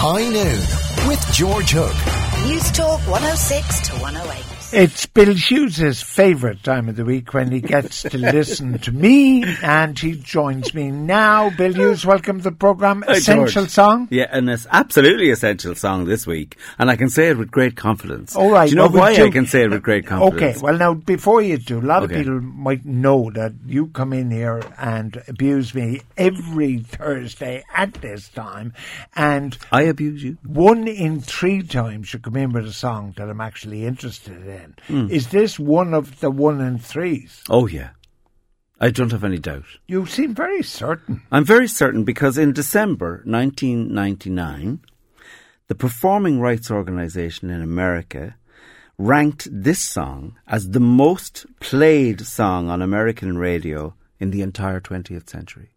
High Noon with George Hook. News Talk 106 to 108. It's Bill Hughes' favourite time of the week when he gets to listen to me, and he joins me now. Bill Hughes, welcome to the programme. Hi, Essential George. song? Yeah, and it's absolutely essential song this week, and I can say it with great confidence. All right. Do you know well, why do- I can say it with great confidence? Okay, well now before you do, a lot Okay. of people might know that you come in here and abuse me every Thursday at this time, and I abuse you. one in three times you come in with a song that I'm actually interested in. Hmm. Is this one of the one in threes? Oh yeah, I don't have any doubt. You seem very certain. I'm very certain because in December 1999, the Performing Rights Organization in America ranked this song as the most played song on American radio in the entire 20th century.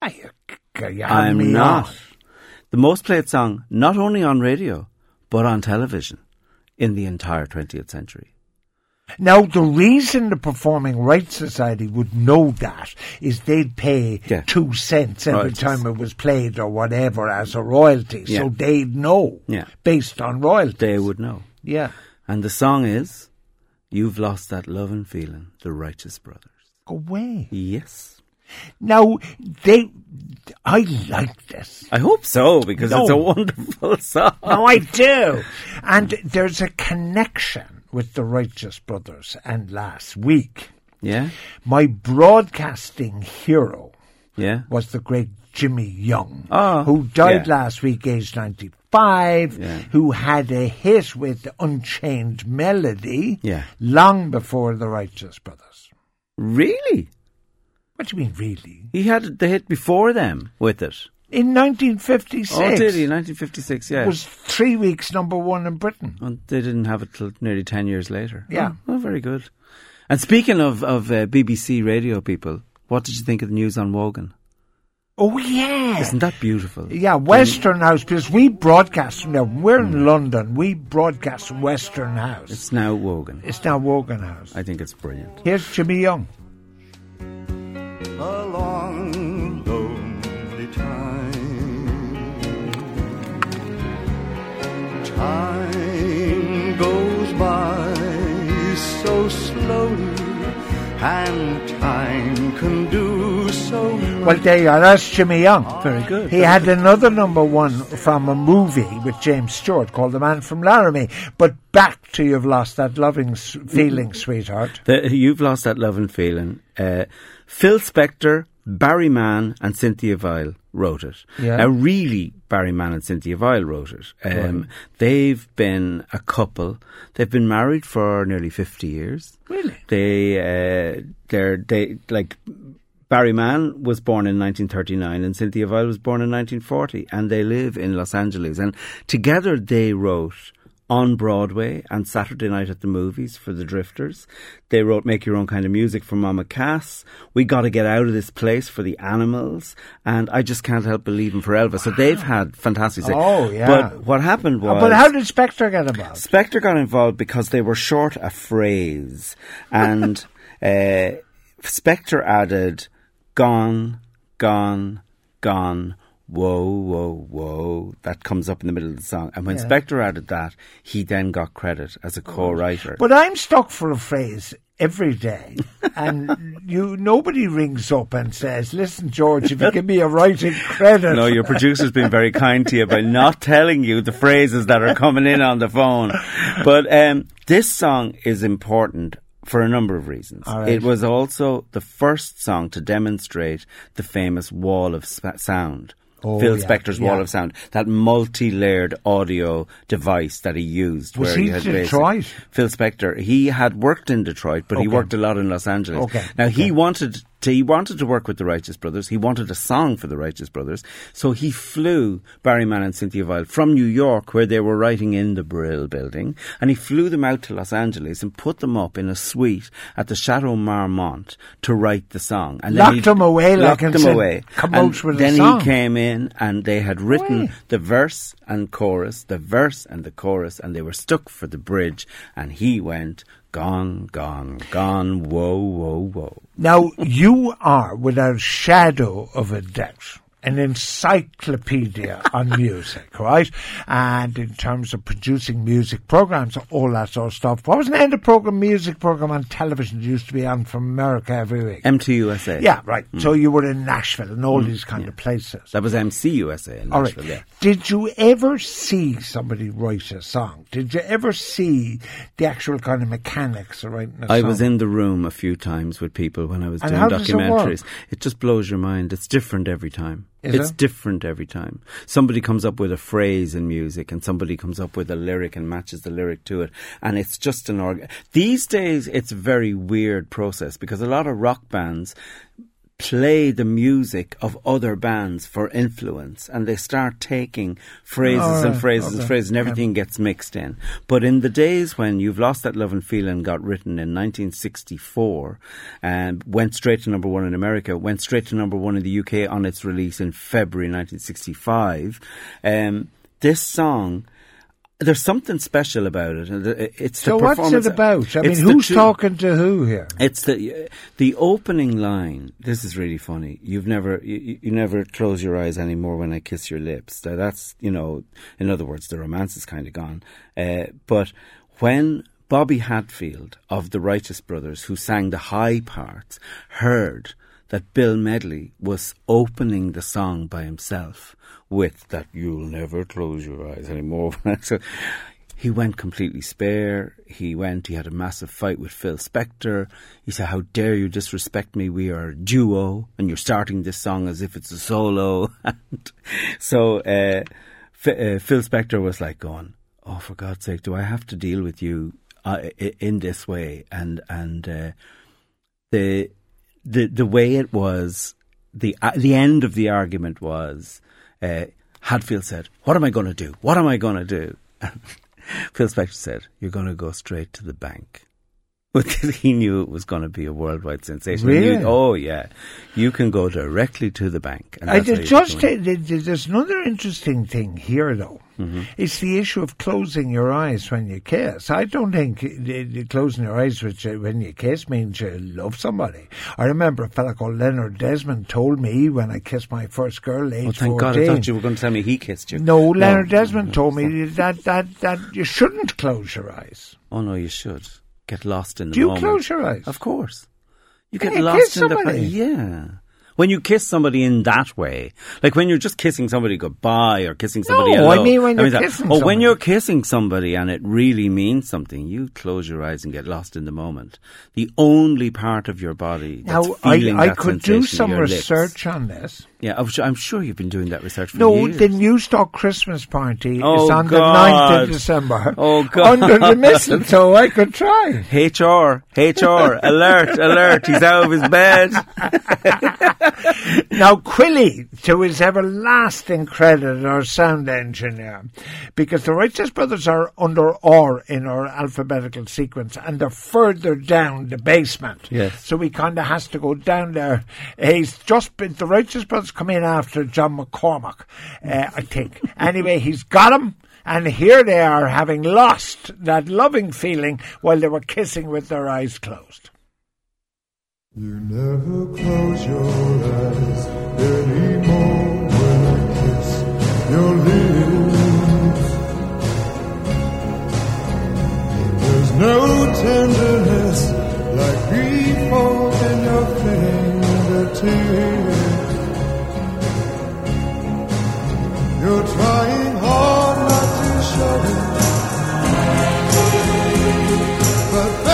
Are you, are you having I'm not. The most played song, not only on radio, but on television in the entire 20th century. Now, the reason the Performing Rights Society would know that is they'd pay Yeah. two cents every Royalties. time it was played or whatever as a royalty. So they'd know Yeah. based on royalties. They would know. Yeah. And the song is You've Lost That Loving Feeling, The Righteous Brothers. Go away. Yes. Now, they, I like this. I hope so, because it's a wonderful song. No, I do. And there's a connection with the Righteous Brothers. And last week, Yeah? my broadcasting hero Yeah? was the great Jimmy Young, Oh, who died yeah. last week, aged 95, Yeah. who had a hit with Unchained Melody Yeah. long before the Righteous Brothers. Really? What do you mean, really? He had the hit before them with it. In 1956, Oh, did he? 1956, yeah. it was three weeks number one in Britain. Well, they didn't have it till nearly 10 years later. Yeah. Oh, oh, very good. And speaking of, of uh, BBC radio people, what did you think of the news on Wogan? Oh, yeah. Isn't that beautiful? Yeah, Western House, because we broadcast now. We're Hmm. in London. We broadcast from Western House. It's, It's now Wogan. It's now Wogan House. I think it's brilliant. Here's Jimmy Young. A long, lonely time. Time goes by so slowly, and time can do. Well, there you are. That's Jimmy Young. Very good. He had another number one from a movie with James Stewart called The Man from Laramie. But back to You've Lost That Loving Feeling, Sweetheart. The, you've lost that loving feeling. Uh, Phil Spector, Barry Mann, and Cynthia Weil wrote it. Yeah. Now, really, Barry Mann and Cynthia Weil wrote it. Um, They've been a couple. They've been married for nearly fifty years. Really? They, uh, they're they like. Barry Mann was born in 1939 and Cynthia Weil was born in 1940 and they live in Los Angeles and together they wrote on Broadway and Saturday Night at the Movies for the Drifters. They wrote Make Your Own Kind of Music for Mama Cass. We Gotta Get Out of This Place for the Animals. And I Just Can't Help Believing for Elvis. So they've had fantastic things. Oh, yeah. But what happened was... Uh, But how did Spector get involved? Spector got involved because they were short a phrase, and uh, Spector added "gone, gone, gone." Whoa, whoa, whoa. That comes up in the middle of the song. And when Yeah. Spector added that, he then got credit as a co writer. But I'm stuck for a phrase every day, and you nobody rings up and says, "Listen, George, if you give me a writing credit." No, your producer's been very kind to you by not telling you the phrases that are coming in on the phone. But um, this song is important for a number of reasons. Right. It was also the first song to demonstrate the famous wall of sp- sound. Oh, Phil yeah, Spector's wall of sound, that multi-layered audio device that he used. Was where he he had Detroit? Phil Spector. He had worked in Detroit, but he worked a lot in Los Angeles. Okay, Now he wanted he wanted to work with the Righteous Brothers. He wanted a song for the Righteous Brothers, so he flew Barry Mann and Cynthia Weil from New York, where they were writing in the Brill Building, and he flew them out to Los Angeles and put them up in a suite at the Chateau Marmont to write the song. And Locked he- them away locked and them said, away. "Come and out with then song." he came in and they had written the verse and chorus, the verse and the chorus, and they were stuck for the bridge. And he went, gone, gone, gone, whoa, whoa, whoa. Now, you are, without a shadow of a doubt, an encyclopedia on music, right? And in terms of producing music programs, all that sort of stuff. What was an end of program music program on television that used to be on from America every week? MTUSA. yeah, right. Mm. So you were in Nashville and all mm, these kind of places. That was MTUSA in All right. Nashville, yeah. Did you ever see somebody write a song? Did you ever see the actual kind of mechanics of writing a I song? I was in the room a few times with people when I was And doing does it documentaries. It, just blows your mind. It's different every time. Is it's it? different every time. Somebody comes up with a phrase in music and somebody comes up with a lyric and matches the lyric to it. And it's just an org. These days, it's a very weird process because a lot of rock bands play the music of other bands for influence and they start taking phrases All and phrases and phrases and yeah. everything gets mixed in. But in the days when You've Lost That Loving Feeling got written in 1964 and went straight to number one in America, went straight to number one in the UK on its release in February 1965, um, this song there's something special about it. It's so the what's it about? I mean, It's the who's two- talking to who here? it's the the opening line. This is really funny. You've never you, you never close your eyes anymore when I kiss your lips. Now that's you know, in other words, the romance is kind of gone. Uh, but when Bobby Hatfield of the Righteous Brothers, who sang the high parts, heard that Bill Medley was opening the song by himself with that "You'll never close your eyes anymore." so he went completely spare. He went, he had a massive fight with Phil Spector. He said, How dare you disrespect me? We are a duo, and you're starting this song as if it's a solo. and so uh, F- uh, Phil Spector was like, going, Oh, for God's sake, do I have to deal with you uh, in this way? And, and uh, the, the, the way it was, the, uh, the end of the argument was, uh, Hatfield said, What am I going to do? What am I going to do? Phil Spector said, You're going to go straight to the bank. Because he knew it was going to be a worldwide sensation. He knew- Really? oh, yeah. You can go directly to the bank. And I did just become- th- th- there's another interesting thing here though. Mm-hmm. It's the issue of closing your eyes when you kiss. I don't think the, the closing your eyes which, uh, when you kiss means you love somebody. I remember a fellow called Leonard Desmond told me when I kissed my first girl, age Oh, thank 14. God. I thought you were going to tell me he kissed you. No, Leonard Desmond told me that, that, that you shouldn't close your eyes. Oh, no, you should. Get lost in the Do you moment. close your eyes? Of course. You get you lost kiss in the somebody? pre- yeah. When you kiss somebody in that way, like when you're just kissing somebody goodbye or kissing somebody No, I hello. mean when you're that- kissing Oh, when somebody. you're kissing somebody and it really means something, you close your eyes and get lost in the moment. The only part of your body that's Now, I, feeling I that could do sensation, some your lips. research on this. Yeah, I'm sure, I'm sure you've been doing that research for No, years. the Newstalk Christmas party Oh, is on the God. 9th of December. Oh, God. Under the mistletoe, I could try. HR, HR, alert, alert, he's out of his bed. Now, Quilly, to his everlasting credit, our sound engineer, because the Righteous Brothers are under R in our alphabetical sequence, and they're further down the basement. Yes. So he kind of has to go down there. He's just been, the Righteous Brothers come in after John McCormack, uh, I think. anyway, he's got him. And here they are having lost that loving feeling while they were kissing with their eyes closed. You never close your eyes anymore when I kiss your lips. There's no tenderness like before You're trying hard not to show it. But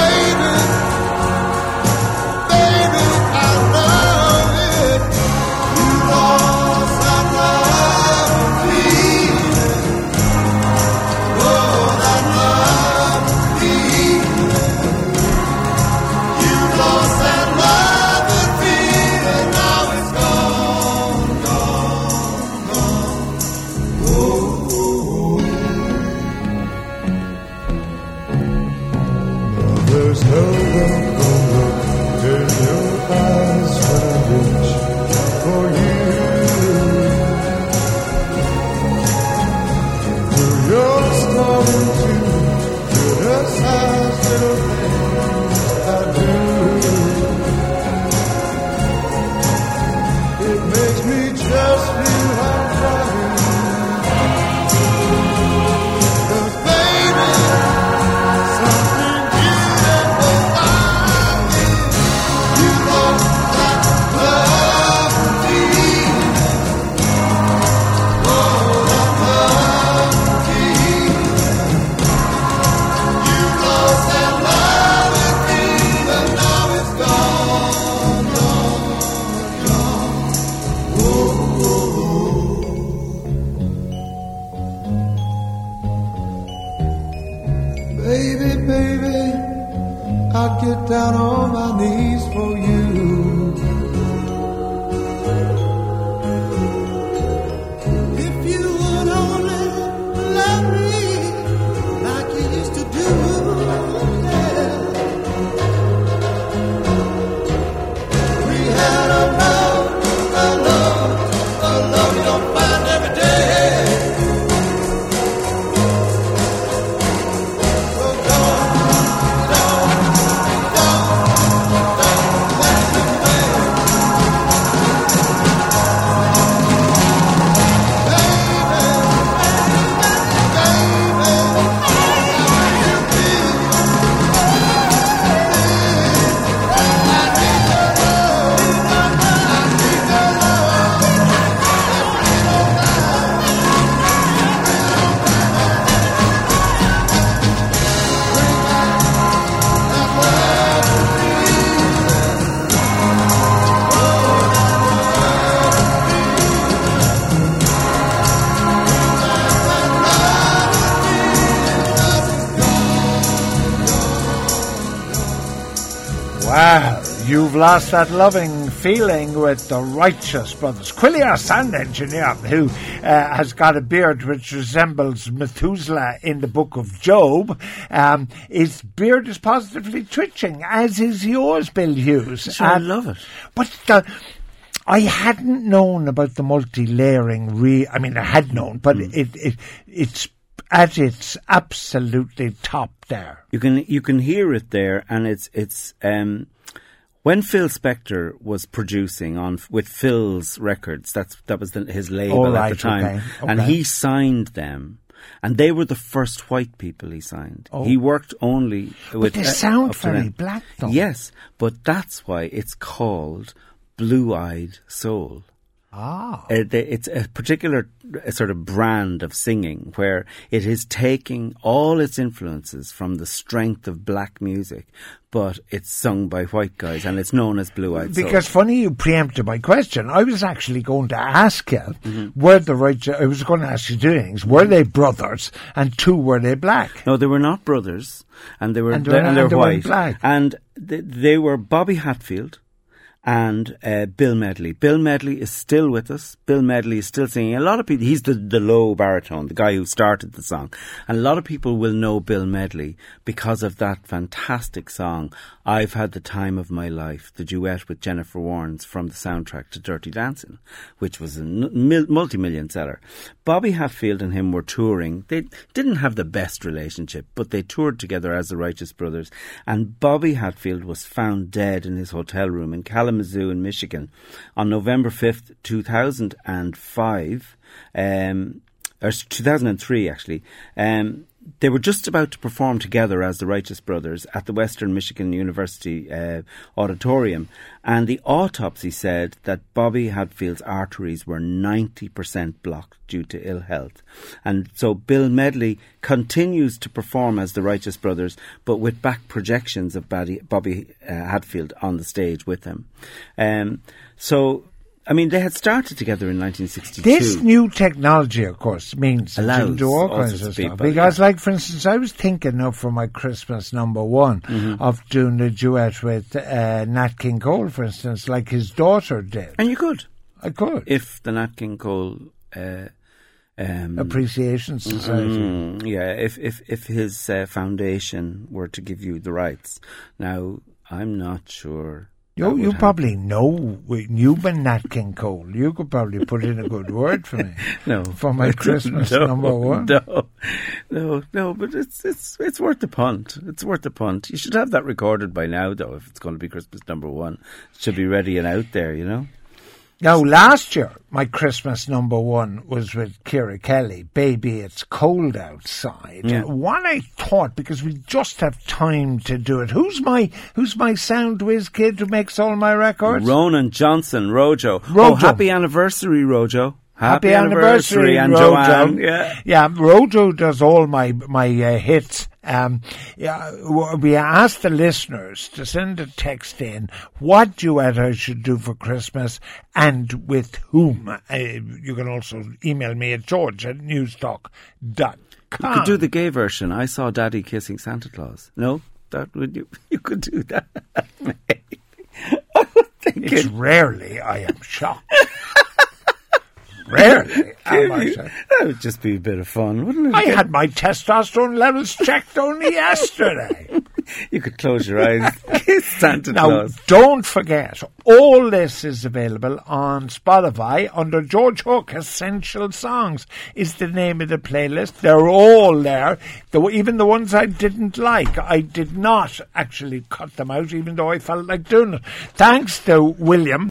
There's no room I'd get down on my knees for you. You've lost that loving feeling with the Righteous Brothers. Quilly, our sound engineer, who uh, has got a beard which resembles Methuselah in the book of Job, um, his beard is positively twitching, as is yours, Bill Hughes. I And- love it. But the, I hadn't known about the multi-layering. Re- I mean, I had known, but it, it it's at its absolutely top there. You can you can hear it there, and it's it's um, when Phil Spector was producing on with Philles Records. That's that was the, his label Oh, at the time, okay, and he signed them. And they were the first white people he signed. Oh. He worked only with. they uh, sound very black, though. Yes, but that's why it's called Blue Eyed Soul. Ah. Uh, they- it's a particular uh, sort of brand of singing where it is taking all its influences from the strength of black music, but it's sung by white guys and it's known as Blue Eyed Soul. Because funny you preempted my question. I was actually going to ask you, Mm-hmm. were the right? I was going to ask you two things. Were they brothers? And two, were they black? No, they were not brothers, and they were And they they were- and they're and they were white. black. And they, they were Bobby Hatfield and uh, Bill Medley. Bill Medley is still with us. Bill Medley is still singing. A lot of people. He's the the low baritone, the guy who started the song, and a lot of people will know Bill Medley because of that fantastic song. I've had the time of my life, the duet with Jennifer Warnes from the soundtrack to Dirty Dancing, which was a multi-million seller. Bobby Hatfield and him were touring. They didn't have the best relationship, but they toured together as the Righteous Brothers. And Bobby Hatfield was found dead in his hotel room in Kalamazoo in Michigan on November 5th, 2005. Um, or 2003 actually. Um, they were just about to perform together as the Righteous Brothers at the Western Michigan University uh, auditorium, and the autopsy said that Bobby Hatfield's arteries were 90% blocked due to ill health. And so Bill Medley continues to perform as the Righteous Brothers, but with back projections of Bobby, Bobby uh, Hadfield on the stage with him. Um, so, I mean, they had started together in 1962. This new technology, of course, means that you Allows do all all kinds of of stuff. Because, yeah. like, for instance, I was thinking of for my Christmas number one Mm-hmm. of doing a duet with uh, Nat King Cole, for instance, like his daughter did. and you could. I could. if the Nat King Cole uh, um, Appreciation Society. mm, yeah, if if if his uh, foundation were to give you the rights, now I'm not sure. You, you probably know, you've been Nat King Cole. You could probably put in a good word for me. no For my Christmas no, number one. No, no, no. But it's it's it's worth the punt. It's worth the punt. You should have that recorded by now, though. If it's going to be Christmas number one, it should be ready and out there. You know. Now, last year, my Christmas number one was with Kira Kelly, Baby It's Cold Outside. Yeah. What I thought, because we just have time to do it, who's my, who's my sound whiz kid who makes all my records? Ronan Johnson, Rojo. Oh, happy anniversary, Rojo. Happy anniversary, and Rojo. Joanne. Yeah. yeah, Rojo does all my my uh, hits. Um, yeah, we asked the listeners to send a text in what duet I should do for Christmas and with whom. Uh, you can also email me at george at newstalk dot Come You could do the gay version. I saw Daddy kissing Santa Claus. No, that would you? You could do that. Maybe. I would think It's rarely I am shocked. Rarely ah, I that would just be a bit of fun, wouldn't it? I had my testosterone levels checked only yesterday. You could close your eyes, Santa Now, Claus. don't forget, all this is available on Spotify under George Hook Essential Songs is the name of the playlist. They're all there. The, even the ones I didn't like, I did not actually cut them out, even though I felt like doing it. Thanks to William.